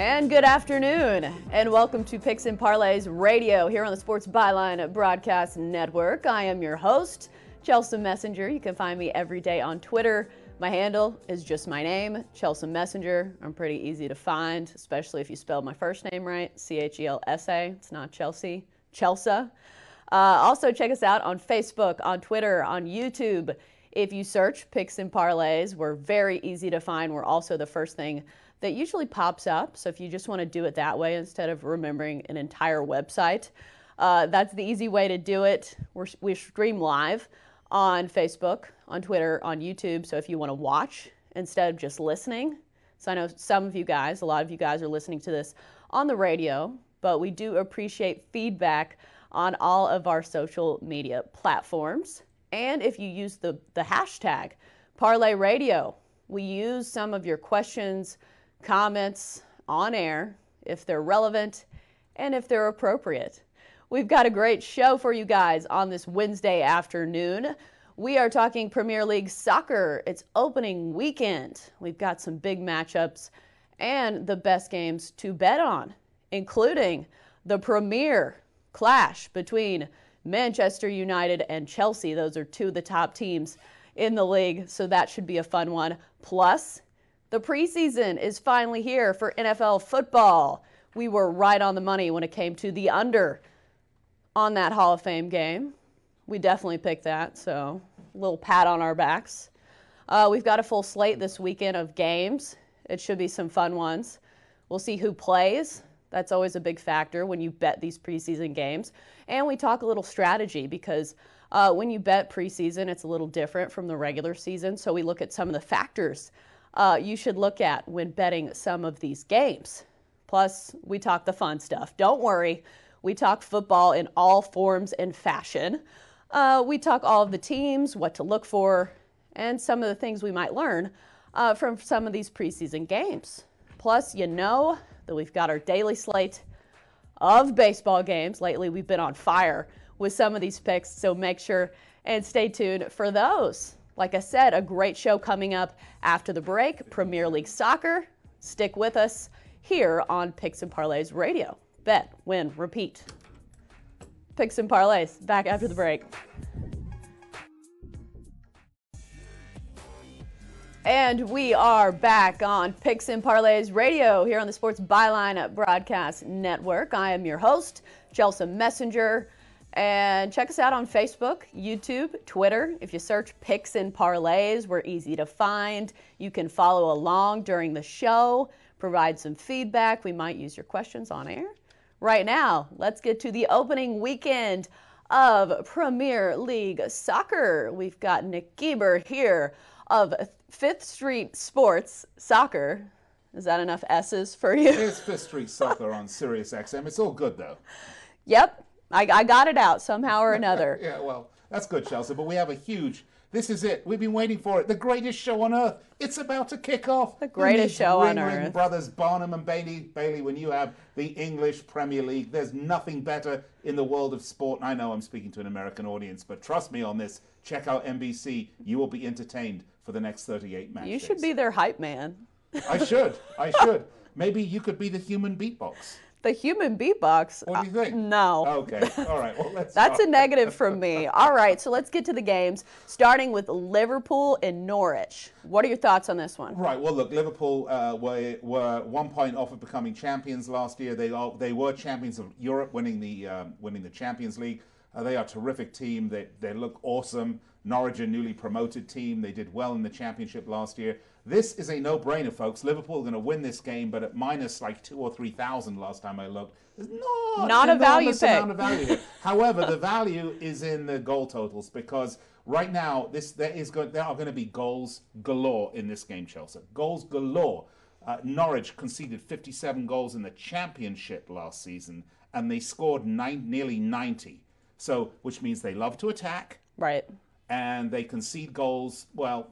And good afternoon, and welcome to Picks and Parlays Radio here on the Sports Byline Broadcast Network. I am your host, Chelsea Messenger. You can find me every day on Twitter. My handle is just my name, Chelsea Messenger. I'm pretty easy to find, especially if you spell my first name right, C H E L S A. It's not Chelsea, Chelsea. Uh, also, check us out on Facebook, on Twitter, on YouTube. If you search Picks and Parlays, we're very easy to find. We're also the first thing that usually pops up. So if you just want to do it that way instead of remembering an entire website, uh, that's the easy way to do it. We're, we stream live on Facebook, on Twitter, on YouTube. So if you want to watch instead of just listening, so I know some of you guys, a lot of you guys are listening to this on the radio, but we do appreciate feedback on all of our social media platforms. And if you use the, the hashtag Parlay Radio, we use some of your questions comments on air if they're relevant and if they're appropriate. We've got a great show for you guys on this Wednesday afternoon. We are talking Premier League soccer. It's opening weekend. We've got some big matchups and the best games to bet on, including the premier clash between Manchester United and Chelsea. Those are two of the top teams in the league, so that should be a fun one. Plus, the preseason is finally here for NFL football. We were right on the money when it came to the under on that Hall of Fame game. We definitely picked that, so a little pat on our backs. Uh, we've got a full slate this weekend of games. It should be some fun ones. We'll see who plays. That's always a big factor when you bet these preseason games. And we talk a little strategy because uh, when you bet preseason, it's a little different from the regular season. So we look at some of the factors uh, you should look at when betting some of these games. Plus, we talk the fun stuff. Don't worry, we talk football in all forms and fashion. Uh, we talk all of the teams, what to look for, and some of the things we might learn uh, from some of these preseason games. Plus, you know that we've got our daily slate of baseball games. Lately, we've been on fire with some of these picks, so make sure and stay tuned for those. Like I said, a great show coming up after the break Premier League Soccer. Stick with us here on Picks and Parlays Radio. Bet, win, repeat. Picks and Parlays, back after the break. And we are back on Picks and Parlays Radio here on the Sports Byline Broadcast Network. I am your host, Chelsea Messenger. And check us out on Facebook, YouTube, Twitter. If you search Picks and Parlays, we're easy to find. You can follow along during the show, provide some feedback. We might use your questions on air. Right now, let's get to the opening weekend of Premier League Soccer. We've got Nick Geber here of Fifth Street Sports Soccer. Is that enough S's for you? It's Fifth Street Soccer on Sirius XM. It's all good though. Yep, I, I got it out somehow or another. yeah, well, that's good, Chelsea. But we have a huge. This is it. We've been waiting for it. The greatest show on earth. It's about to kick off. The greatest show ring, on ring earth. Brothers Barnum and Bailey. Bailey, when you have the English Premier League, there's nothing better in the world of sport. And I know I'm speaking to an American audience, but trust me on this. Check out NBC. You will be entertained for the next 38 matches. You should be their hype man. I should. I should. Maybe you could be the human beatbox. The human beatbox. What do you think? Uh, no. Okay. All right. Well, let's. That's a negative from me. All right, so let's get to the games, starting with Liverpool and Norwich. What are your thoughts on this one? Right. Well, look, Liverpool uh, were were one point off of becoming champions last year. They are they were champions of Europe, winning the um, winning the Champions League. Uh, they are a terrific team. They they look awesome. Norwich, a newly promoted team, they did well in the championship last year. This is a no-brainer, folks. Liverpool are going to win this game, but at minus like two or three thousand last time I looked. There's not, Not a value pick. value. However, the value is in the goal totals because right now this there is going there are going to be goals galore in this game, Chelsea. Goals galore. Uh, Norwich conceded 57 goals in the championship last season, and they scored nine, nearly 90. So, which means they love to attack Right. and they concede goals. Well,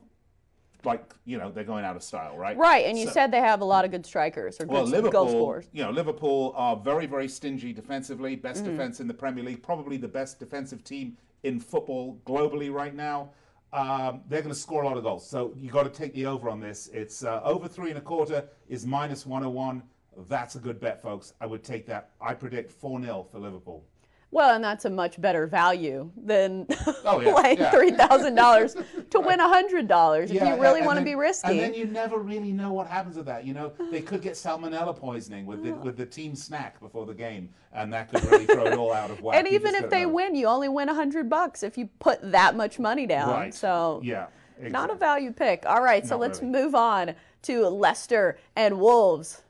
like you know, they're going out of style, right? Right, and you So- said they have a lot of good strikers or good well, goal Liverpool, scorers. you know, Liverpool are very, very stingy defensively. Best Mm-hmm. defense in the Premier League, probably the best defensive team in football globally right now. Um, they're going to score a lot of goals, so you got to take the over on this. It's uh, over three and a quarter is minus 101. That's a good bet, folks. I would take that. I predict 4 0 for Liverpool. Well, and that's a much better value than Oh, yeah, like yeah. three thousand dollars to win hundred dollars if Yeah, you really want to be risky. And then you never really know what happens with that. You know, they could get salmonella poisoning with the with the team snack before the game, and that could really throw it all out of whack. and You even if they know. win, you only win a hundred bucks if you put that much money down. right? So yeah, not a value pick. All right, so Not let's really. move on to Leicester and Wolves.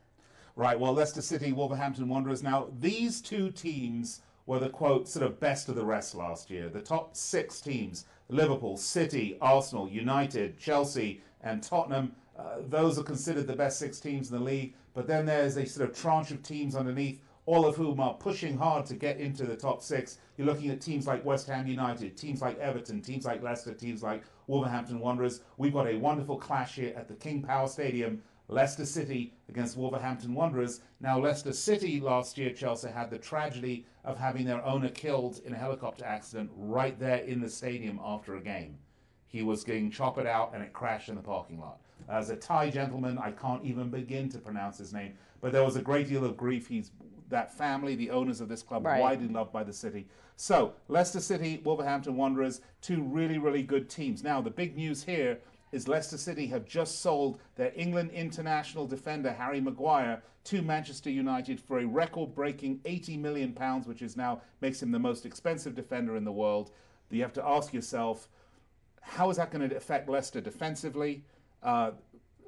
Right. Well, Leicester City, Wolverhampton Wanderers. Now, these two teams were the quote sort of best of the rest last year. The top six teams: Liverpool, City, Arsenal, United, Chelsea, and Tottenham. Uh, those are considered the best six teams in the league. But then there's a sort of tranche of teams underneath, all of whom are pushing hard to get into the top six. You're looking at teams like West Ham United, teams like Everton, teams like Leicester, teams like Wolverhampton Wanderers. We've got a wonderful clash here at the King Power Stadium. Leicester City against Wolverhampton Wanderers. Now, Leicester City last year, Chelsea had the tragedy of having their owner killed in a helicopter accident right there in the stadium after a game. He was getting choppered out and it crashed in the parking lot. As a Thai gentleman, I can't even begin to pronounce his name, but there was a great deal of grief. He's that family, the owners of this club, Right. widely loved by the city. So, Leicester City, Wolverhampton Wanderers, two really, really good teams. Now, the big news here is Leicester City have just sold their England international defender Harry Maguire to Manchester United for a record-breaking 80 million pounds, which is now makes him the most expensive defender in the world. You have to ask yourself, how is that going to affect Leicester defensively? Uh,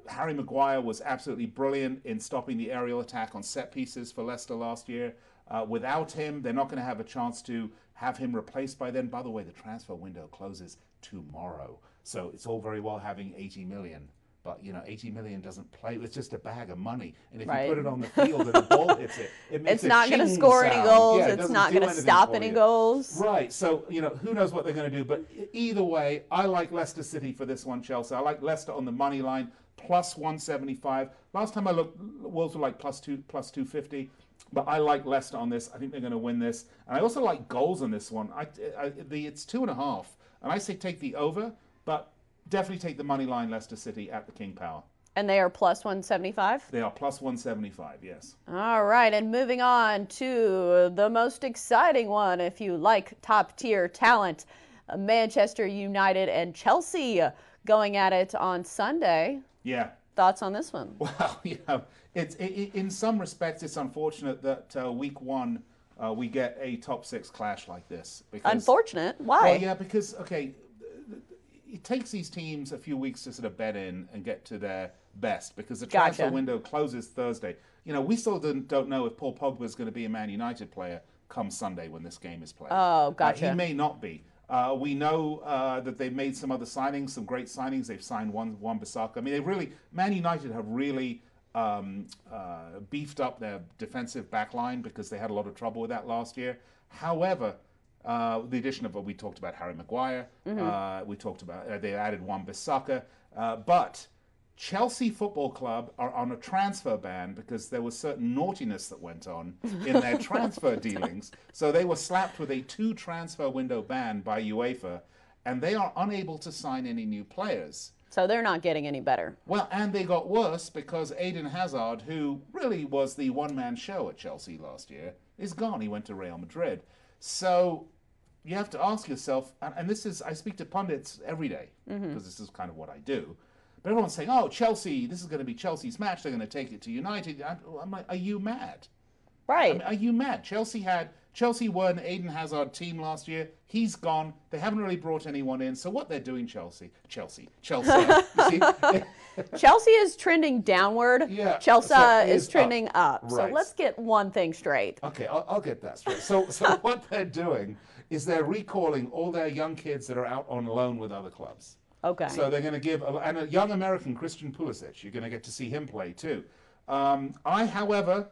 Harry Maguire was absolutely brilliant in stopping the aerial attack on set pieces for Leicester last year. Uh, without him, they're not going to have a chance to have him replaced by then. By the way, the transfer window closes tomorrow, so it's all very well having 80 million. But you know, 80 million doesn't play. It's just a bag of money, and if Right. you put it on the field and the ball hits it, it makes It's not going to score any goals. Yeah, it it's doesn't going to stop any you. goals. Right. So, you know, who knows what they're going to do. But either way, I like Leicester City for this one, Chelsea. I like Leicester on the money line, plus 175. Last time I looked, Wolves were like plus, two, plus 250. But I like Leicester on this. I think they're going to win this. And I also like goals on this one. I, I, the, it's two and a half. And I say take the over, but definitely take the money line Leicester City at the King Power. And they are plus 175. They are plus 175, yes. All right, and moving on to the most exciting one, if you like top tier talent Manchester United and Chelsea going at it on Sunday. Yeah. Thoughts on this one? Well, you know, it's i i in some respects it's unfortunate that uh, week one uh, we get a top six clash like this. Because, Unfortunate. Why? Well, yeah, because okay, it takes these teams a few weeks to sort of bed in and get to their best because the transfer Gotcha. window closes Thursday. You know, we still don't, don't know if Paul Pogba is going to be a Man United player come Sunday when this game is played. Oh, Uh, gotcha. he may not be. Uh, we know uh, that they've made some other signings, some great signings. They've signed one, Wan-Bissaka. I mean, they really, Man United have really um, uh, beefed up their defensive back line because they had a lot of trouble with that last year. However, uh, the addition of, what we talked about Harry Maguire, uh, we talked about, uh, they added Wan-Bissaka, uh, but Chelsea Football Club are on a transfer ban because there was certain naughtiness that went on in their transfer dealings. So they were slapped with a two transfer window ban by UEFA, and they are unable to sign any new players. so they're not getting any better. Well, and they got worse because Eden Hazard, who really was the one man show at Chelsea last year, is gone. He went to Real Madrid. So you have to ask yourself, and, and this is, I speak to pundits every day mm-hmm. because this is kind of what I do. But everyone's saying, oh, Chelsea, this is going to be Chelsea's match. They're going to take it to United. I- I'm like, are you mad? I Right. mean, are you mad? Chelsea had Chelsea won Eden Hazard team last year. He's gone. They haven't really brought anyone in. So what they're doing, Chelsea, Chelsea, Chelsea. Chelsea is trending downward. Yeah, Chelsea so is is trending up. So Right. let's get one thing straight. Okay, I'll, I'll get that straight. So, so what they're doing is they're recalling all their young kids that are out on loan with other clubs. Okay. So they're going to give, and a young American, Christian Pulisic, you're going to get to see him play too. Um, I, however,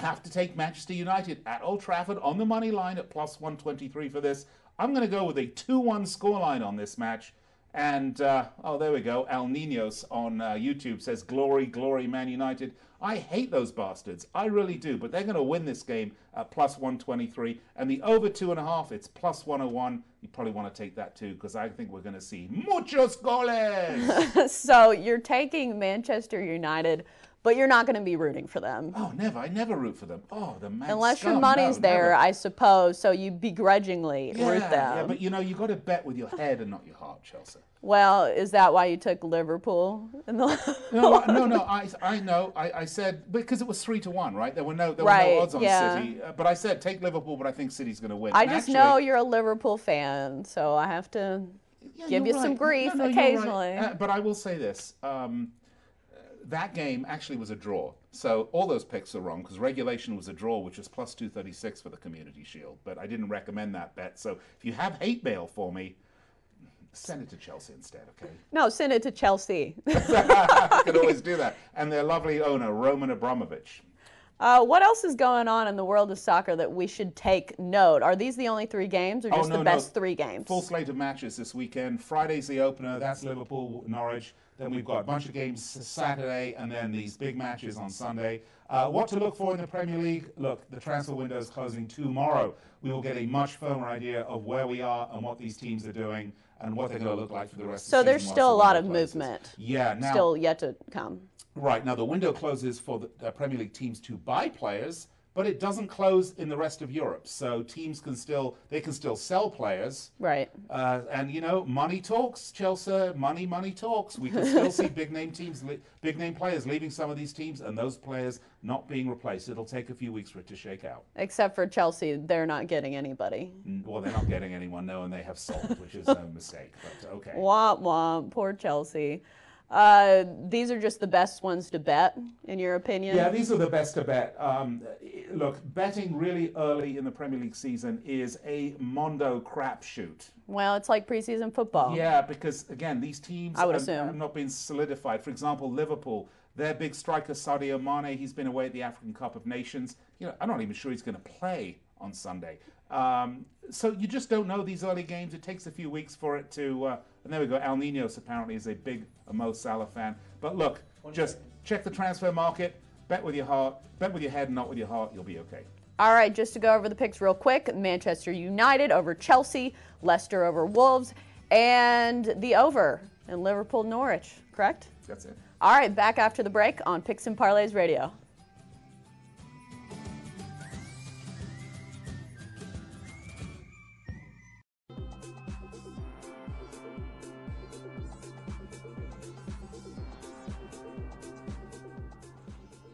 have to take Manchester United at Old Trafford on the money line at plus 123 for this. I'm going to go with a 2 1 scoreline on this match. And, uh, oh, there we go. Al Ninos on uh, YouTube says, Glory, glory, Man United. I hate those bastards. I really do. But they're going to win this game at plus 123. And the over 2.5, it's plus 101. You probably want to take that too, because I think we're going to see muchos goles. so you're taking Manchester United, but you're not going to be rooting for them. oh, never. I never root for them. Oh, the man. Unless your money's No, there, never. I suppose. So you begrudgingly yeah, root them. Yeah, but you know, you got to bet with your head and not your heart, Chelsea. well, is that why you took Liverpool? In the No, no, no. I, I know. I, I said because it was three to one, right? There were no, there were no odds on yeah. City. Uh, but I said take Liverpool, but I think City's going to win. I And just actually- know you're a Liverpool fan, so I have to Yeah, give you some grief No, no, you're right. occasionally. Uh, but I will say this: um, that game actually was a draw. So all those picks are wrong because regulation was a draw, which was plus two thirty six for the Community Shield. But I didn't recommend that bet. So if you have hate mail for me, send it to Chelsea instead. Okay. No, send it to Chelsea. I could always do that. And their lovely owner, Roman Abramovich. Uh, what else is going on in the world of soccer that we should take note? Are these the only three games, or Oh, just no, the no. best three games? Full slate of matches this weekend. Friday's the opener. That's Liverpool, Norwich. Then we've got a bunch of games Saturday, and then these big matches on Sunday. Uh, what to look for in the Premier League? Look, the transfer window is closing tomorrow. We will get a much firmer idea of where we are and what these teams are doing and what they're going to look like for the rest So of the season. So there's still a lot of movement. Yeah, now Still yet to come. Right now, the window closes for the uh, Premier League teams to buy players, but it doesn't close in the rest of Europe. So teams can still they can still sell players. Right. Uh, and you know, money talks, Chelsea. Money, money talks. We can still see big name teams, le- big name players leaving some of these teams, and those players not being replaced. It'll take a few weeks for it to shake out. Except for Chelsea, they're not getting anybody. Well, they're not getting anyone, no, and they have sold, which is a mistake. But okay. Womp womp. Poor Chelsea. Uh, these are just the best ones to bet, in your opinion. Yeah, these are the best to bet. Um, look, betting really early in the Premier League season is a mondo crapshoot. Well, it's like preseason football. Yeah, because again, these teams I would have, assume. have not been solidified. For example, Liverpool, their big striker Sadio Mane, he's been away at the African Cup of Nations. You know, I'm not even sure he's going to play on Sunday. Um, so you just don't know these early games. It takes a few weeks for it to. Uh, and there we go. El Ninos apparently is a big Mo Salah fan. But look, just check the transfer market. Bet with your heart. Bet with your head, not with your heart. You'll be okay. All right, just to go over the picks real quick Manchester United over Chelsea, Leicester over Wolves, and the over in Liverpool Norwich, correct? That's it. All right, back after the break on Picks and Parlays Radio.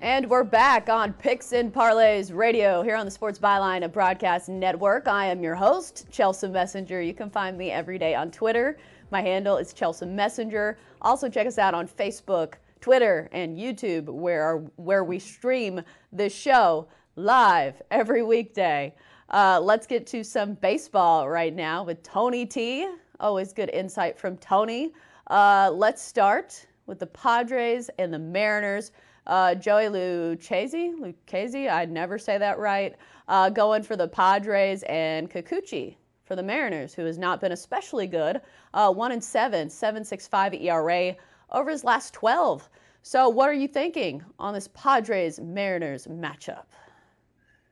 And we're back on Picks and Parlays Radio here on the Sports Byline Broadcast Network. I am your host, Chelsea Messenger. You can find me every day on Twitter. My handle is Chelsea Messenger. Also, check us out on Facebook, Twitter, and YouTube, where, where we stream this show live every weekday. Uh, let's get to some baseball right now with Tony T. Always good insight from Tony. Uh, let's start with the Padres and the Mariners. Uh, Joey Lucchesi, Lucchesi, I'd never say that right, uh, going for the Padres and Kikuchi for the Mariners, who has not been especially good. Uh, one and seven, 7.65 ERA over his last 12. So, what are you thinking on this Padres Mariners matchup?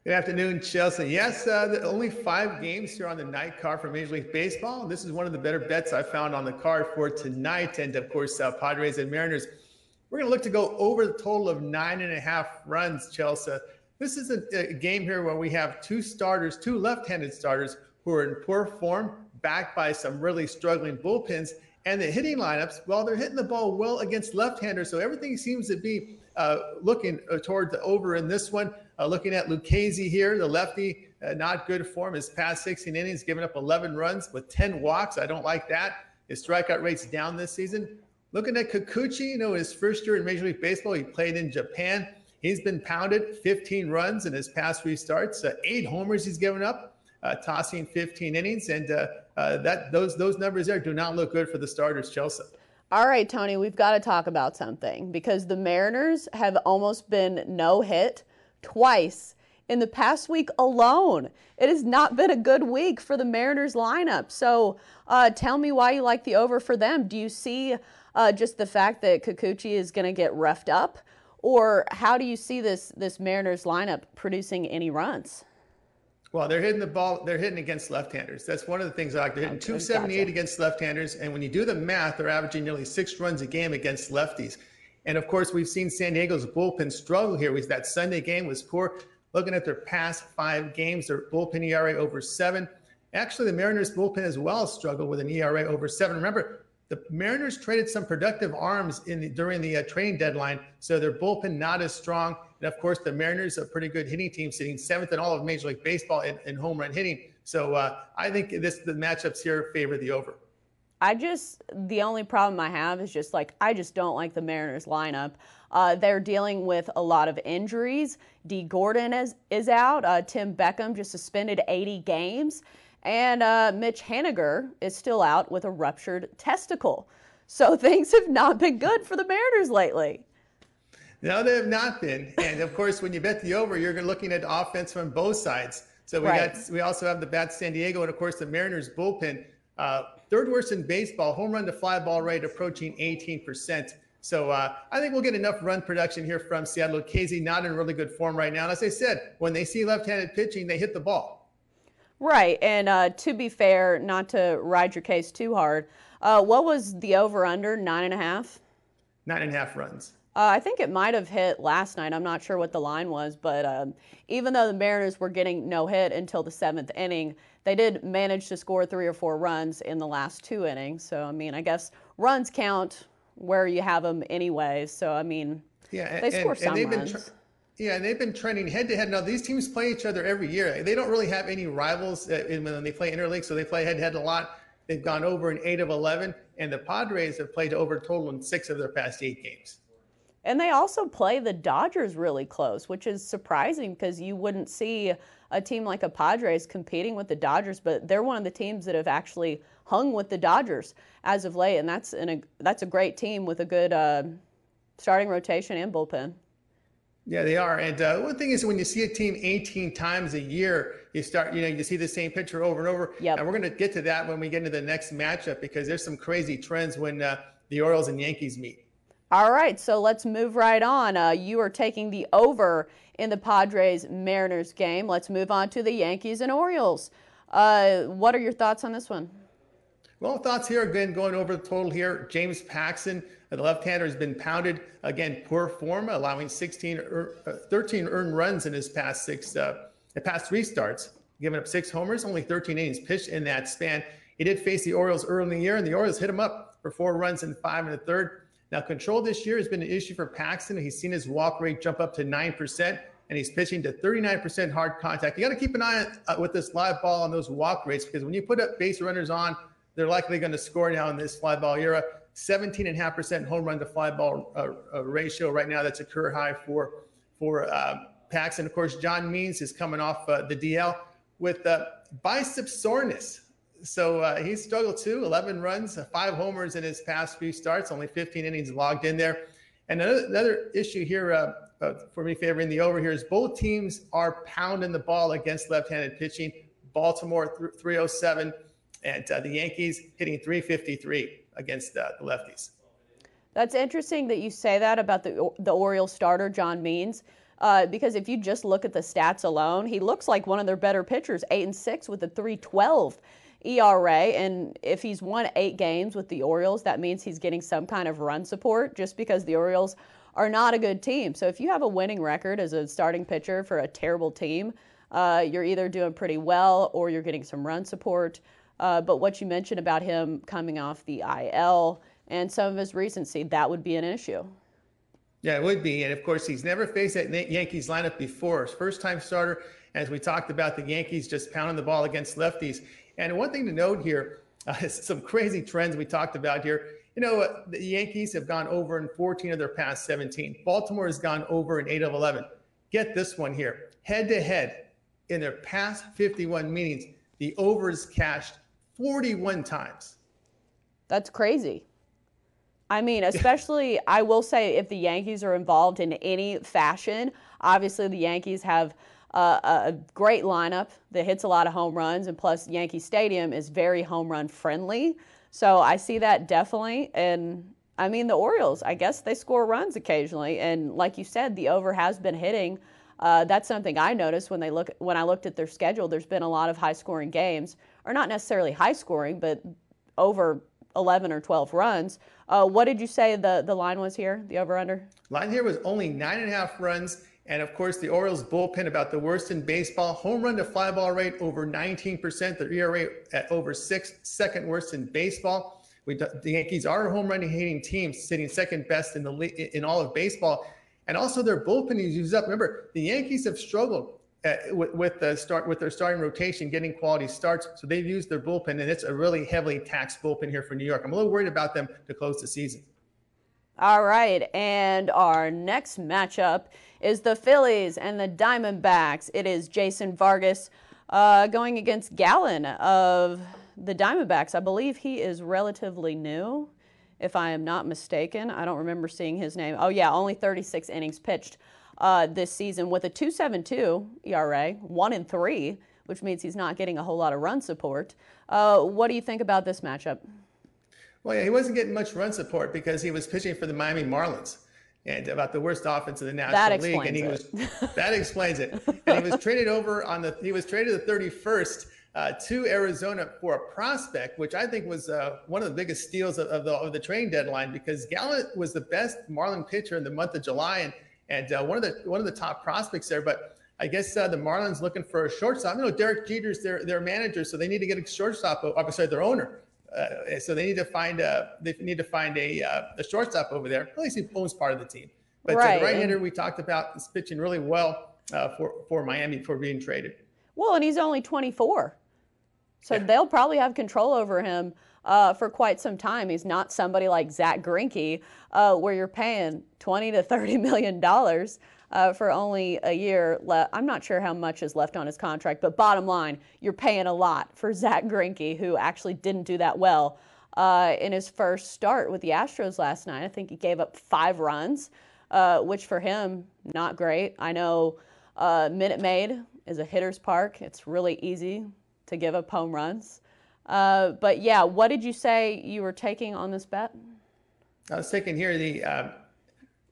Good afternoon, Chelsea. Yes, uh, only five games here on the night card for Major League Baseball. This is one of the better bets I found on the card for tonight. And of course, uh, Padres and Mariners. We're going to look to go over the total of nine and a half runs, Chelsea. This is a, a game here where we have two starters, two left handed starters who are in poor form, backed by some really struggling bullpens. And the hitting lineups, well, they're hitting the ball well against left handers. So everything seems to be uh, looking uh, toward the over in this one. Uh, looking at Lucchesi here, the lefty, uh, not good form. His past 16 innings, giving up 11 runs with 10 walks. I don't like that. His strikeout rate's down this season. Looking at Kikuchi, you know, his first year in Major League Baseball, he played in Japan. He's been pounded 15 runs in his past three starts, uh, eight homers he's given up, uh, tossing 15 innings, and uh, uh, that those those numbers there do not look good for the starters, Chelsea. All right, Tony, we've got to talk about something because the Mariners have almost been no hit twice in the past week alone. It has not been a good week for the Mariners lineup. So uh, tell me why you like the over for them. Do you see uh, just the fact that Kikuchi is going to get roughed up? Or how do you see this this Mariners lineup producing any runs? Well, they're hitting the ball. They're hitting against left-handers. That's one of the things I like. They're hitting 278 gotcha. against left-handers, and when you do the math, they're averaging nearly six runs a game against lefties. And of course, we've seen San Diego's bullpen struggle here. Was that Sunday game was poor. Looking at their past five games, their bullpen ERA over seven. Actually, the Mariners bullpen as well struggled with an ERA over seven. Remember, the Mariners traded some productive arms in the, during the uh, deadline, so their bullpen not as strong. And of course, the Mariners are a pretty good hitting team, sitting seventh in all of Major League Baseball in, in home run hitting. So uh, I think this the matchups here favor the over. I just the only problem I have is just like I just don't like the Mariners lineup. Uh, they're dealing with a lot of injuries. Dee Gordon is is out. Uh, Tim Beckham just suspended 80 games. And uh, Mitch Haniger is still out with a ruptured testicle. So things have not been good for the Mariners lately. No, they have not been. And of course, when you bet the over, you're looking at offense from both sides. So we right. got we also have the bat San Diego and of course the Mariners bullpen. Uh, third worst in baseball, home run to fly ball rate approaching 18%. So uh, I think we'll get enough run production here from Seattle. Casey not in really good form right now. And as I said, when they see left-handed pitching, they hit the ball. Right. And uh, to be fair, not to ride your case too hard, uh, what was the over under? Nine and a half? Nine and a half runs. Uh, I think it might have hit last night. I'm not sure what the line was, but um, even though the Mariners were getting no hit until the seventh inning, they did manage to score three or four runs in the last two innings. So, I mean, I guess runs count where you have them anyway. So, I mean, yeah, they score some and runs. Been yeah, and they've been trending head to head. Now these teams play each other every year. They don't really have any rivals when they play interleague, so they play head to head a lot. They've gone over in eight of eleven, and the Padres have played over total in six of their past eight games. And they also play the Dodgers really close, which is surprising because you wouldn't see a team like a Padres competing with the Dodgers, but they're one of the teams that have actually hung with the Dodgers as of late, and that's a that's a great team with a good uh, starting rotation and bullpen. Yeah, they are. And uh, one thing is, when you see a team 18 times a year, you start, you know, you see the same picture over and over. Yep. And we're going to get to that when we get into the next matchup because there's some crazy trends when uh, the Orioles and Yankees meet. All right, so let's move right on. Uh, you are taking the over in the Padres Mariners game. Let's move on to the Yankees and Orioles. Uh, what are your thoughts on this one? Well, thoughts here again going over the total here. James Paxton the left-hander has been pounded again, poor form, allowing 16, uh, 13 earned runs in his past six, uh, the past three starts, giving up six homers, only 13 innings pitched in that span. He did face the Orioles early in the year, and the Orioles hit him up for four runs in five and a third. Now, control this year has been an issue for Paxton. He's seen his walk rate jump up to 9%, and he's pitching to 39% hard contact. You got to keep an eye uh, with this live ball on those walk rates because when you put up base runners on, they're likely going to score now in this fly ball era. 17.5% home run to fly ball uh, uh, ratio right now. That's a career high for for uh, Pax. And of course, John Means is coming off uh, the DL with uh, bicep soreness. So uh, he struggled too. 11 runs, five homers in his past few starts, only 15 innings logged in there. And another, another issue here for me favoring the over here is both teams are pounding the ball against left-handed pitching. Baltimore 307 and the Yankees hitting 353 against uh, the lefties. That's interesting that you say that about the the Orioles starter John Means. Uh, because if you just look at the stats alone, he looks like one of their better pitchers, eight and six with a 312 ERA. And if he's won eight games with the Orioles, that means he's getting some kind of run support just because the Orioles are not a good team. So if you have a winning record as a starting pitcher for a terrible team, uh, you're either doing pretty well or you're getting some run support. Uh, but what you mentioned about him coming off the IL and some of his recency, that would be an issue. Yeah, it would be. And of course, he's never faced that Yankees lineup before. First time starter. As we talked about, the Yankees just pounding the ball against lefties. And one thing to note here uh, is some crazy trends we talked about here. You know, uh, the Yankees have gone over in 14 of their past 17. Baltimore has gone over in 8 of 11. Get this one here head to head in their past 51 meetings, the overs cashed 41 times. That's crazy. I mean, especially, I will say, if the Yankees are involved in any fashion, obviously the Yankees have uh, a great lineup that hits a lot of home runs, and plus, Yankee Stadium is very home run friendly. So I see that definitely. And I mean, the Orioles, I guess they score runs occasionally. And like you said, the over has been hitting. Uh, that's something I noticed when they look when I looked at their schedule. There's been a lot of high scoring games, or not necessarily high scoring, but over 11 or 12 runs. Uh, what did you say the, the line was here, the over under? Line here was only nine and a half runs. And of course, the Orioles bullpen about the worst in baseball. Home run to fly ball rate over 19%. The ERA at over six, second worst in baseball. We, the Yankees are a home run hitting team, sitting second best in the in all of baseball. And also their bullpen is used up. Remember, the Yankees have struggled uh, with, with the start with their starting rotation, getting quality starts. So they've used their bullpen, and it's a really heavily taxed bullpen here for New York. I'm a little worried about them to close the season. All right, and our next matchup is the Phillies and the Diamondbacks. It is Jason Vargas uh, going against Gallen of the Diamondbacks. I believe he is relatively new, if I am not mistaken. I don't remember seeing his name. Oh, yeah, only 36 innings pitched uh, this season with a 2.72 ERA, one and three, which means he's not getting a whole lot of run support. Uh, what do you think about this matchup? Well, yeah, he wasn't getting much run support because he was pitching for the Miami Marlins and about the worst offense in the National League. And he it. was that explains it. And he was traded over on the he was traded the 31st uh, to Arizona for a prospect, which I think was uh, one of the biggest steals of, of, the of the trade deadline because Gallen was the best Marlin pitcher in the month of July and and uh, one of the one of the top prospects there. But I guess uh, the Marlins looking for a shortstop. You know, Derek Jeter's their their manager, so they need to get a shortstop. Obviously, their owner. Uh, so they need to find a they need to find a uh, a shortstop over there. At least he owns part of the team. But right. the right-hander we talked about is pitching really well uh, for for Miami for being traded. Well, and he's only 24, so yeah. they'll probably have control over him uh, for quite some time. He's not somebody like Zack Greinke, uh, where you're paying 20 to 30 million dollars uh, for only a year. Le- I'm not sure how much is left on his contract, but bottom line, you're paying a lot for Zack Greinke, who actually didn't do that well uh, in his first start with the Astros last night. I think he gave up five runs, uh, which for him, not great. I know uh, Minute Maid is a hitter's park. It's really easy to give up home runs. Uh, but yeah, what did you say you were taking on this bet? I was taking here the uh,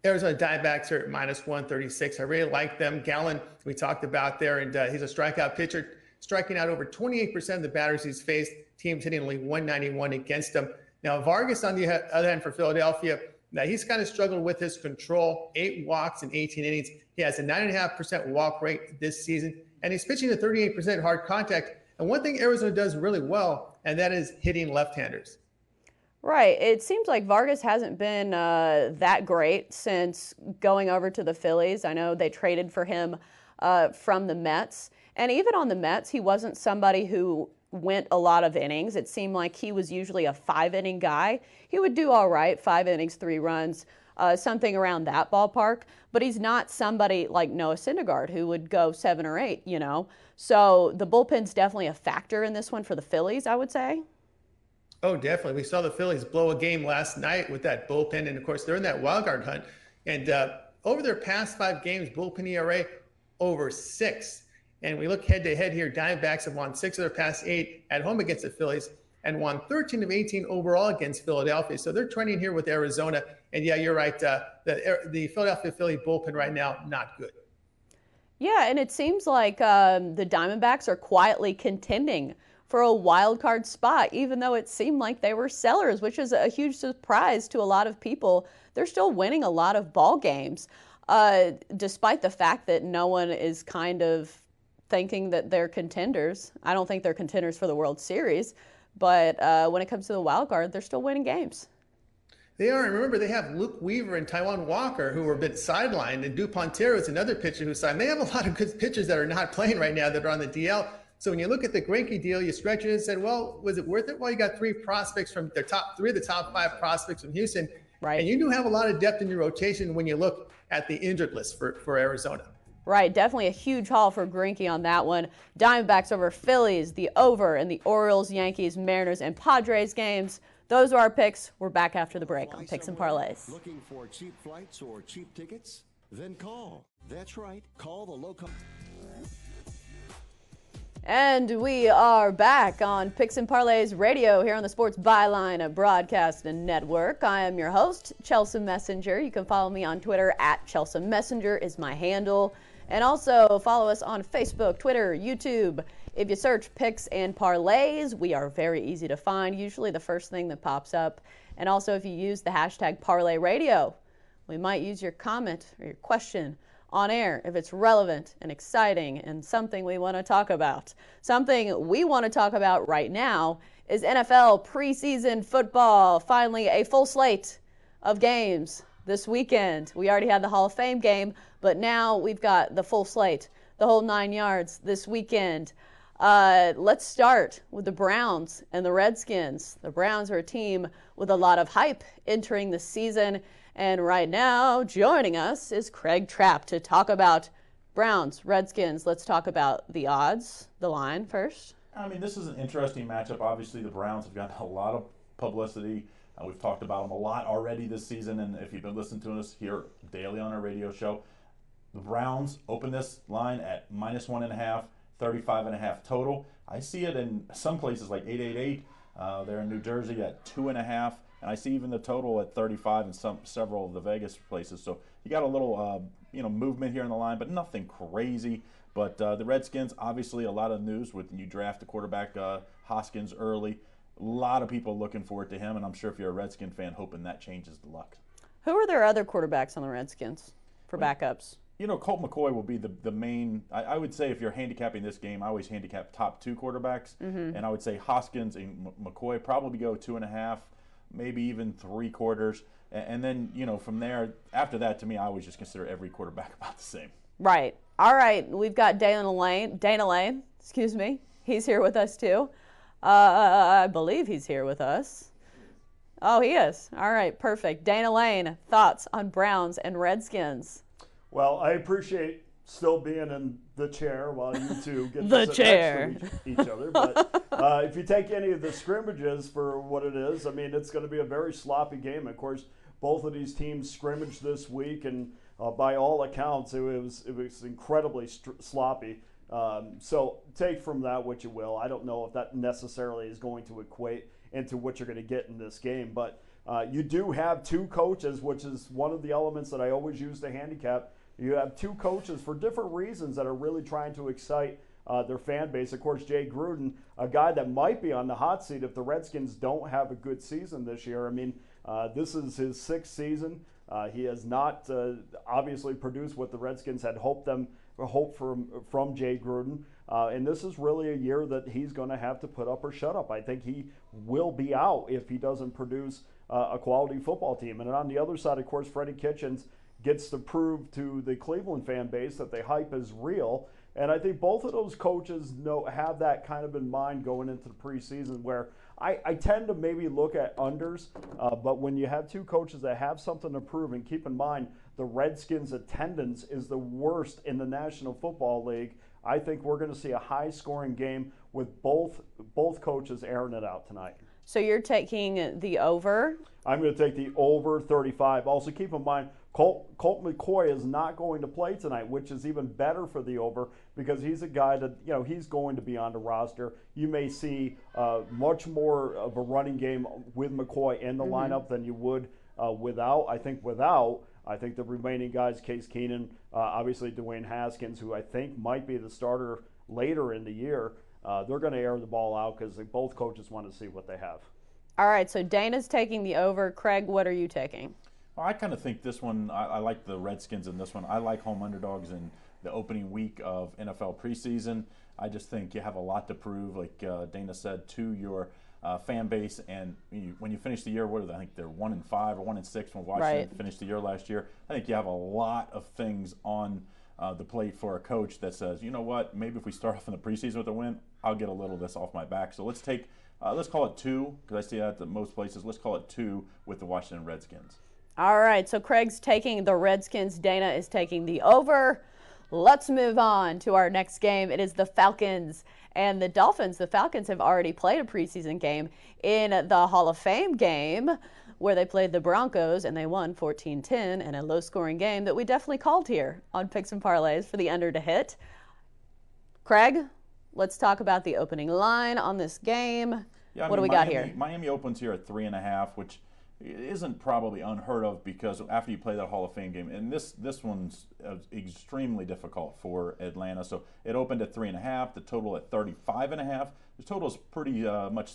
Arizona Diamondbacks are at minus 136. I really like them. Gallen, we talked about there, and uh, he's a strikeout pitcher, striking out over 28% of the batters he's faced. Teams hitting only 191 against him. Now, Vargas, on the other hand, for Philadelphia, now he's kind of struggled with his control. Eight walks in 18 innings. He has a 9.5% walk rate this season, and he's pitching a 38% hard contact. And one thing Arizona does really well, and that is hitting left-handers. Right. It seems like Vargas hasn't been uh, that great since going over to the Phillies. I know they traded for him uh, from the Mets. And even on the Mets, he wasn't somebody who went a lot of innings. It seemed like he was usually a five inning guy. He would do all right, five innings, three runs, uh, something around that ballpark. But he's not somebody like Noah Syndergaard who would go seven or eight, you know. So the bullpen's definitely a factor in this one for the Phillies, I would say. Oh, definitely. We saw the Phillies blow a game last night with that bullpen, and of course they're in that wild card hunt. And uh, over their past five games, bullpen ERA over six. And we look head to head here. Diamondbacks have won six of their past eight at home against the Phillies and won 13 of 18 overall against Philadelphia. So they're trending here with Arizona. And yeah, you're right. Uh, the, the Philadelphia Philly bullpen right now, not good. Yeah, and it seems like um, the Diamondbacks are quietly contending for a wild card spot, even though it seemed like they were sellers, which is a huge surprise to a lot of people. They're still winning a lot of ball games, uh, despite the fact that no one is kind of thinking that they're contenders. I don't think they're contenders for the World Series, but uh, when it comes to the wild card, they're still winning games. They are. And remember, they have Luke Weaver and Taijuan Walker who were a bit sidelined, and Duplantier is another pitcher who's signed. They have a lot of good pitchers that are not playing right now that are on the DL. So when you look at the Greinke deal, you stretch it and said, well, was it worth it? Well, you got three prospects from their top three of the top five prospects from Houston. Right. And you do have a lot of depth in your rotation when you look at the injured list for, for Arizona. Right, definitely a huge haul for Greinke on that one. Diamondbacks over Phillies, the over, and the Orioles, Yankees, Mariners, and Padres games. Those are our picks. We're back after the break on Picks and Parlays. Looking for cheap flights or cheap tickets? Then call. That's right. Call the local. And we are back on Picks and Parlays Radio here on the Sports Byline Broadcast and Network. I am your host, Chelsea Messenger. You can follow me on Twitter at Chelsea Messenger is my handle. And also follow us on Facebook, Twitter, YouTube. If you search Picks and Parlays, we are very easy to find, usually the first thing that pops up. And also if you use the hashtag Parlay Radio, we might use your comment or your question on air if it's relevant and exciting and something we want to talk about. Something we want to talk about right now is NFL preseason football. Finally, a full slate of games this weekend. We already had the Hall of Fame game, but now we've got the full slate, the whole nine yards this weekend. Uh, let's start with the Browns and the Redskins. The Browns are a team with a lot of hype entering the season. And right now, joining us is Craig Trapp to talk about Browns, Redskins. Let's talk about the odds, the line first. I mean, this is an interesting matchup. Obviously, the Browns have gotten a lot of publicity. Uh, we've talked about them a lot already this season, and if you've been listening to us here daily on our radio show, the Browns open this line at minus one and a half, 35 and a half total. I see it in some places like 888. Uh, they're in New Jersey at two and a half and I see even the total at 35 in some several of the Vegas places. So you got a little uh, you know movement here in the line, but nothing crazy. But uh, the Redskins, obviously, a lot of news with you draft the quarterback uh, Haskins early. A lot of people looking forward to him, and I'm sure if you're a Redskin fan, hoping that changes the luck. Who are their other quarterbacks on the Redskins for backups? You know, Colt McCoy will be the, the main. I, I would say if you're handicapping this game, I always handicap top two quarterbacks, mm-hmm. and I would say Haskins and McCoy probably go two and a half maybe even three quarters. And then, you know, from there, after that, to me, I always just consider every quarterback about the same. Right. All right. We've got Dana Lane. Dana Lane, excuse me. He's here with us too. Uh, I believe he's here with us. Oh, he is. All right. Perfect. Dana Lane, thoughts on Browns and Redskins? Well, I appreciate still being in the chair while you two get the chair. each, each other. But uh, if you take any of the scrimmages for what it is, I mean, it's going to be a very sloppy game. Of course, both of these teams scrimmaged this week, and uh, by all accounts, it was it was incredibly st- sloppy. Um, so take from that what you will. I don't know if that necessarily is going to equate into what you're going to get in this game, but uh, you do have two coaches, which is one of the elements that I always use to handicap you have two coaches for different reasons that are really trying to excite uh, their fan base. Of course, Jay Gruden, a guy that might be on the hot seat if the Redskins don't have a good season this year. I mean, uh, this is his sixth season. Uh, he has not uh, obviously produced what the Redskins had hoped them hoped from from Jay Gruden. Uh, and this is really a year that he's going to have to put up or shut up. I think he will be out if he doesn't produce uh, a quality football team. And on the other side, of course, Freddie Kitchens gets to prove to the Cleveland fan base that the hype is real. And I think both of those coaches know have that kind of in mind going into the preseason where I, I tend to maybe look at unders, uh, but when you have two coaches that have something to prove, and keep in mind the Redskins' attendance is the worst in the National Football League, I think we're going to see a high scoring game with both both coaches airing it out tonight. So you're taking the over? I'm going to take the over 35. Also, keep in mind, Colt, Colt McCoy is not going to play tonight, which is even better for the over because he's a guy that, you know, he's going to be on the roster. You may see uh, much more of a running game with McCoy in the mm-hmm. lineup than you would uh, without. I think without, I think the remaining guys, Case Keenum, uh, obviously Dwayne Haskins, who I think might be the starter later in the year, uh, they're going to air the ball out because both coaches want to see what they have. All right, so Dana's taking the over. Craig, what are you taking? Well, I kind of think this one. I, I, like the Redskins in this one. I like home underdogs in the opening week of NFL preseason. I just think you have a lot to prove, like uh, Dana said, to your uh, fan base, and you, when you finish the year, what are they? I think they're one in five or one in six when Washington Right. finished the year last year. I think you have a lot of things on uh, the plate for a coach that says, you know what, maybe if we start off in the preseason with a win, I'll get a little of this off my back. So let's take, uh, let's call it two, because I see that at most places. Let's call it two with the Washington Redskins. All right, so Craig's taking the Redskins. Dana is taking the over. Let's move on to our next game. It is the Falcons and the Dolphins. The Falcons have already played a preseason game in the Hall of Fame game where they played the Broncos and they won 14 10 in a low scoring game that we definitely called here on Picks and Parlays for the under to hit. Craig, let's talk about the opening line on this game. Yeah, what do we mean, got here? Miami opens here at three and a half, which isn't probably unheard of because after you play that Hall of Fame game, and this this one's uh, extremely difficult for Atlanta. So it opened at three and a half. The total at 35 and a half. The total is pretty uh, much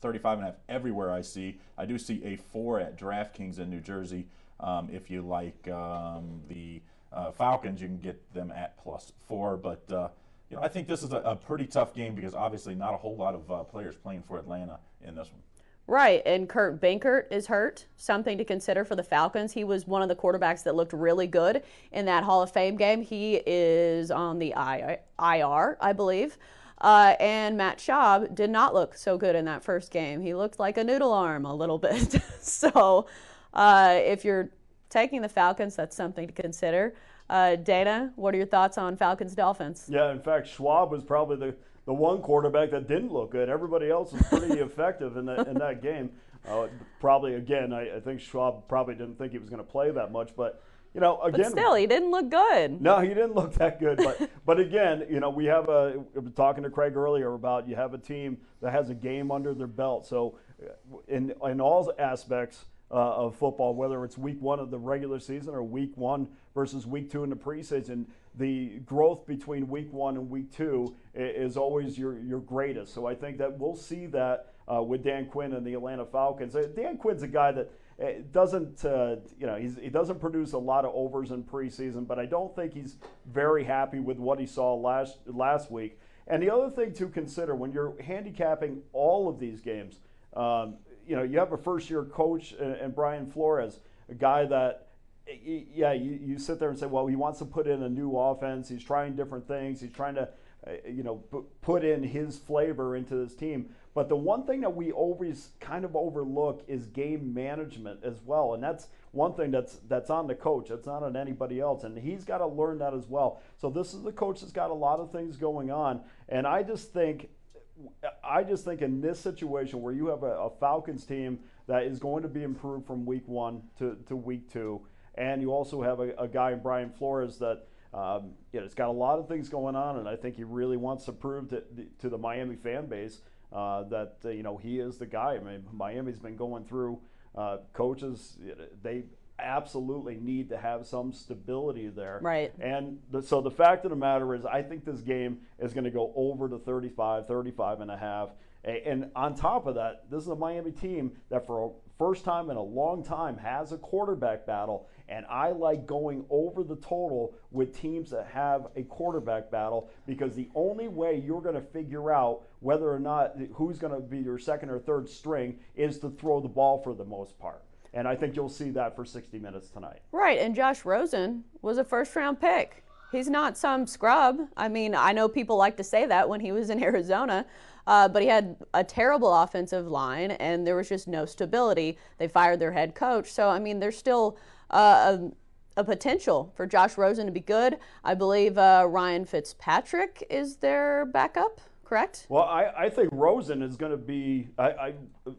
35 and a half everywhere I see. I do see a four at DraftKings in New Jersey. Um, if you like um, the uh, Falcons, you can get them at plus four, but. Uh, you know, I think this is a, a pretty tough game because obviously not a whole lot of uh, players playing for Atlanta in this one. Right, and Kurt Benkert is hurt. Something to consider for the Falcons. He was one of the quarterbacks that looked really good in that Hall of Fame game. He is on the IR, I believe. Uh, and Matt Schaub did not look so good in that first game. He looked like a noodle arm a little bit. so, uh, if you're taking the Falcons, that's something to consider. Uh, Dana, what are your thoughts on Falcons Dolphins? Yeah, in fact, Schaub was probably the, the one quarterback that didn't look good. Everybody else was pretty effective in that in that game. Uh, probably again, I, I think Schaub probably didn't think he was going to play that much, but you know, again, But still, he didn't look good. no, he didn't look that good. But but again, you know, we have a talking to Craig earlier about you have a team that has a game under their belt. So in in all aspects uh, of football, whether it's week one of the regular season or week one versus week two in the preseason, the growth between week one and week two is always your your greatest. So I think that we'll see that uh, with Dan Quinn and the Atlanta Falcons. Uh, Dan Quinn's a guy that uh, doesn't uh, you know he doesn't produce a lot of overs in preseason, but I don't think he's very happy with what he saw last last week. And the other thing to consider when you're handicapping all of these games, um, you know, you have a first year coach and, Brian Flores, a guy that yeah, you, you sit there and say, well, he wants to put in a new offense. He's trying different things. He's trying to, uh, you know, pu- put in his flavor into this team. But the one thing that we always kind of overlook is game management as well, and that's one thing that's that's on the coach. That's not on anybody else, and he's got to learn that as well. So this is the coach that's got a lot of things going on, and I just think I just think in this situation where you have a, a Falcons team that is going to be improved from week one to, to week two, and you also have a, a guy in Brian Flores that um, you know, it's got a lot of things going on, and I think he really wants to prove to, to the Miami fan base uh, that uh, you know he is the guy. I mean, Miami's been going through uh, coaches; they absolutely need to have some stability there. Right. And the, so the fact of the matter is, I think this game is going to go over to 35, 35 and a half. And on top of that, this is a Miami team that for a first time in a long time has a quarterback battle. And I like going over the total with teams that have a quarterback battle because the only way you're going to figure out whether or not who's going to be your second or third string is to throw the ball for the most part. And I think you'll see that for 60 minutes tonight. Right, and Josh Rosen was a first round pick. He's not some scrub. I mean, I know people like to say that when he was in Arizona, uh, but he had a terrible offensive line and there was just no stability. They fired their head coach. So, I mean, there's still uh, a, a potential for Josh Rosen to be good. I believe uh, Ryan Fitzpatrick is their backup, correct? Well, I, I think Rosen is going to be. I, I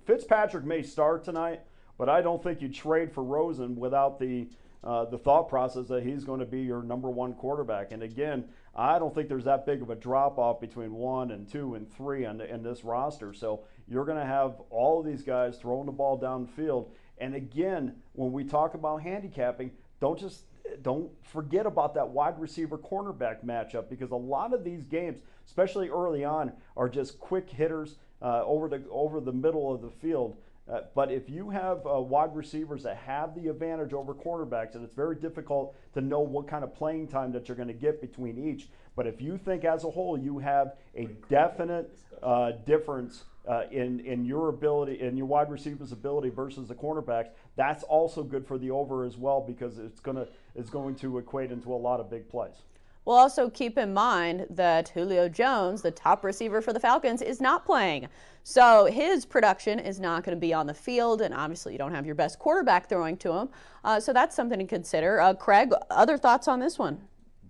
Fitzpatrick may start tonight, but I don't think you trade for Rosen without the uh, the thought process that he's going to be your number one quarterback. And again, I don't think there's that big of a drop off between one and two and three in this roster. So you're going to have all of these guys throwing the ball downfield. And again, when we talk about handicapping, don't just don't forget about that wide receiver cornerback matchup because a lot of these games, especially early on, are just quick hitters uh, over the over the middle of the field. Uh, but if you have uh, wide receivers that have the advantage over cornerbacks, and it's very difficult to know what kind of playing time that you're going to get between each. But if you think as a whole you have a definite uh, difference uh, in in your ability in your wide receivers' ability versus the cornerbacks, that's also good for the over as well because it's gonna it's going to equate into a lot of big plays. We'll also keep in mind that Julio Jones, the top receiver for the Falcons, is not playing. So his production is not going to be on the field, and obviously you don't have your best quarterback throwing to him. Uh, so that's something to consider. Uh, Craig, other thoughts on this one?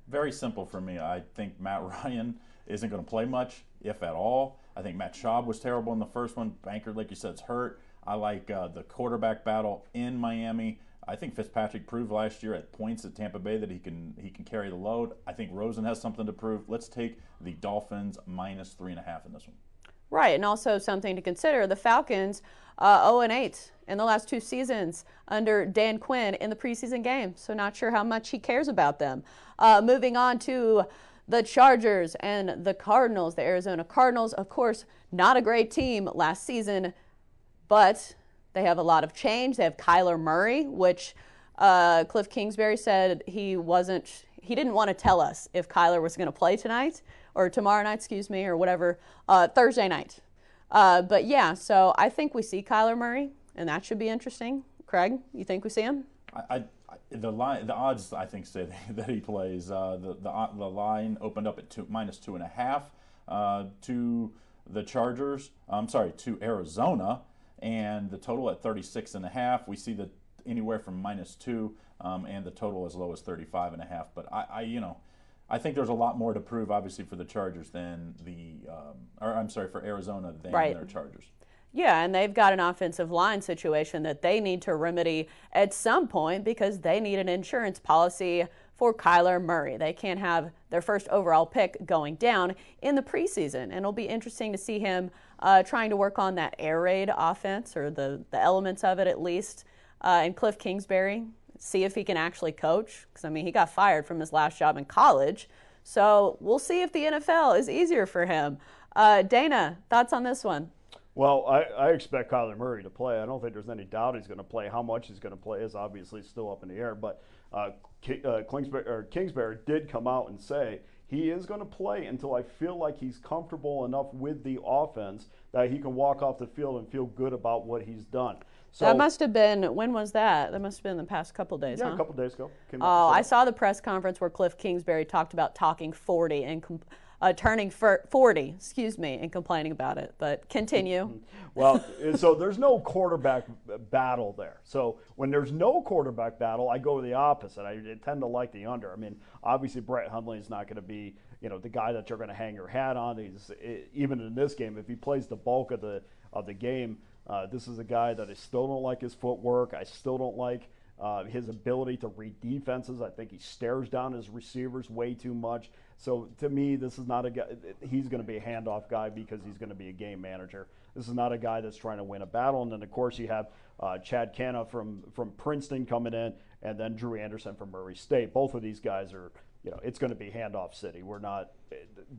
Very simple for me. I think Matt Ryan isn't going to play much, if at all. I think Matt Schaub was terrible in the first one. Benkert, like you said, is hurt. I like uh, the quarterback battle in Miami. I think Fitzpatrick proved last year at points at Tampa Bay that he can he can carry the load. I think Rosen has something to prove. Let's take the Dolphins minus three and a half in this one. Right, and also something to consider: the Falcons, uh, 0 and 8 in the last two seasons under Dan Quinn in the preseason game. So not sure how much he cares about them. Uh, moving on to the Chargers and the Cardinals. The Arizona Cardinals, of course, not a great team last season, but they have a lot of change. They have Kyler Murray, which uh, Cliff Kingsbury said he wasn't, he didn't want to tell us if Kyler was going to play tonight or tomorrow night, excuse me, or whatever, uh, Thursday night. Uh, but yeah, so I think we see Kyler Murray, and that should be interesting. Craig, you think we see him? I, I the line, the odds I think say that he plays. Uh, the, the the line opened up at two minus two and a half uh, to the Chargers. I'm sorry, to Arizona and the total at 36 and a half. We see that anywhere from minus two um, and the total as low as 35 and a half. But I, I, you know, I think there's a lot more to prove, obviously, for the Chargers than the, um, or I'm sorry, for Arizona than right. their Chargers. Yeah, and they've got an offensive line situation that they need to remedy at some point because they need an insurance policy for Kyler Murray. They can't have their first overall pick going down in the preseason, and it'll be interesting to see him uh, trying to work on that air raid offense or the, the elements of it at least. Uh, and Cliff Kingsbury, see if he can actually coach. Because, I mean, he got fired from his last job in college. So we'll see if the NFL is easier for him. Uh, Dana, thoughts on this one? Well, I, I, expect Kyler Murray to play. I don't think there's any doubt he's going to play. How much he's going to play is obviously still up in the air. But uh, uh, Kingsbury, Kingsbury did come out and say he is going to play until I feel like he's comfortable enough with the offense that he can walk off the field and feel good about what he's done. So that must have been when was that? That must have been the past couple days. Yeah, huh? a couple days ago. oh, I saw the press conference where Cliff Kingsbury talked about talking 40 and. Com- uh, turning 40, excuse me, and complaining about it. But continue. well, so there's no quarterback battle there. So when there's no quarterback battle, I go the opposite. I tend to like the under. I mean, obviously Brett Hundley is not going to be, you know, the guy that you're going to hang your hat on. He's even in this game, if he plays the bulk of the of the game, uh, this is a guy that I still don't like his footwork. I still don't like. Uh, his ability to read defenses, I think he stares down his receivers way too much. So to me, this is not a guy. He's going to be a handoff guy because he's going to be a game manager. This is not a guy that's trying to win a battle. And then of course you have uh, Chad Kanoff from from Princeton coming in, and then Drew Anderson from Murray State. Both of these guys are. You know, it's going to be handoff city. We're not.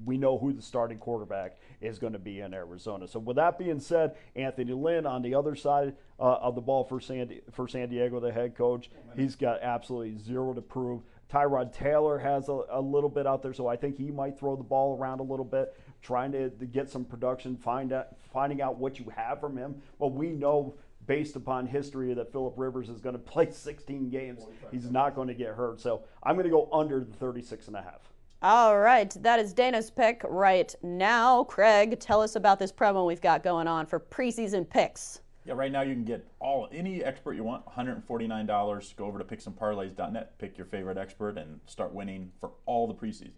We know who the starting quarterback is going to be in Arizona. So, with that being said, Anthony Lynn on the other side uh, of the ball for San, for San Diego, the head coach, he's got absolutely zero to prove. Tyrod Taylor has a, a, little bit out there, so I think he might throw the ball around a little bit, trying to, to get some production, find out, finding out what you have from him. But we know, based upon history, that Philip Rivers is going to play 16 games. He's not going to get hurt. So I'm going to go under the 36 and a half. All right, that is Dana's pick right now. Craig, tell us about this promo we've got going on for preseason picks. Yeah, right now you can get all any expert you want, $149. Go over to picksandparlays.net, pick your favorite expert, and start winning for all the preseason.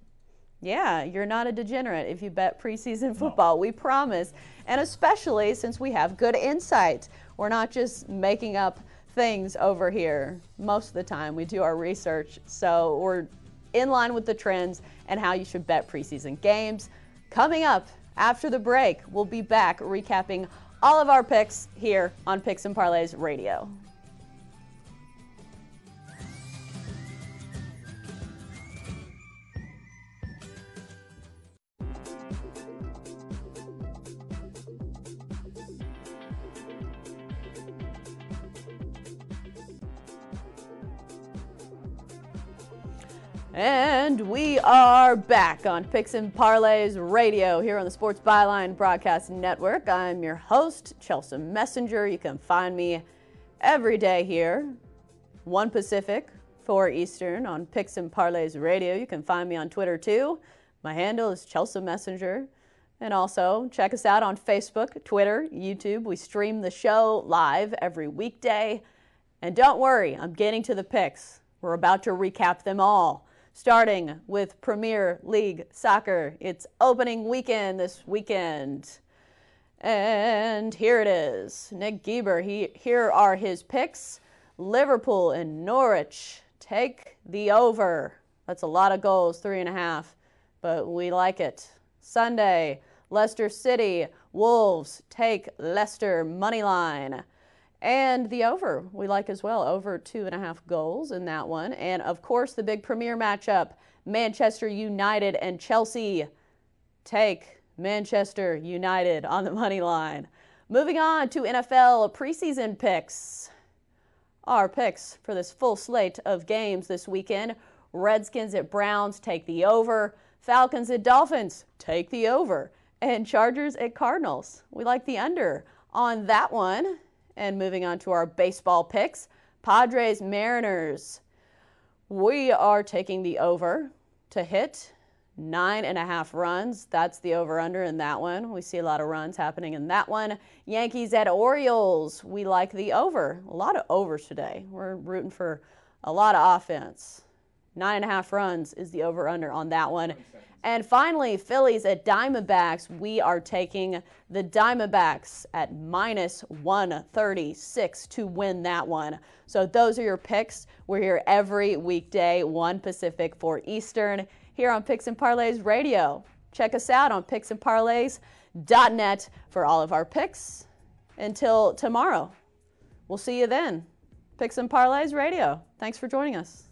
Yeah, you're not a degenerate if you bet preseason football, no. we promise. And especially since we have good insight. We're not just making up things over here. Most of the time, we do our research. So we're in line with the trends and how you should bet preseason games. Coming up after the break, we'll be back recapping all of our picks here on Picks and Parlays Radio. And we are back on Picks and Parlays Radio here on the Sports Byline Broadcast Network. I'm your host, Chelsea Messenger. You can find me every day here, 1 Pacific, 4 Eastern on Picks and Parlays Radio. You can find me on Twitter too. My handle is Chelsea Messenger. And also check us out on Facebook, Twitter, YouTube. We stream the show live every weekday. And don't worry, I'm getting to the picks. We're about to recap them all starting with Premier League Soccer. It's opening weekend this weekend. And here it is. Nick Geber, he, here are his picks. Liverpool and Norwich take the over. That's a lot of goals, three and a half, but we like it. Sunday, Leicester City, Wolves take Leicester money line. And the over we like as well, over two and a half goals in that one. And of course, the big premier matchup Manchester United and Chelsea take Manchester United on the money line. Moving on to NFL preseason picks. Our picks for this full slate of games this weekend Redskins at Browns take the over, Falcons at Dolphins take the over, and Chargers at Cardinals. We like the under on that one. And moving on to our baseball picks Padres Mariners. We are taking the over to hit nine and a half runs. That's the over under in that one. We see a lot of runs happening in that one. Yankees at Orioles. We like the over. A lot of overs today. We're rooting for a lot of offense. Nine and a half runs is the over under on that one. And finally, Phillies at Diamondbacks. We are taking the Diamondbacks at minus 136 to win that one. So those are your picks. We're here every weekday, 1 Pacific, 4 Eastern, here on Picks and Parlays Radio. Check us out on picksandparlays.net for all of our picks. Until tomorrow, we'll see you then. Picks and Parlays Radio. Thanks for joining us.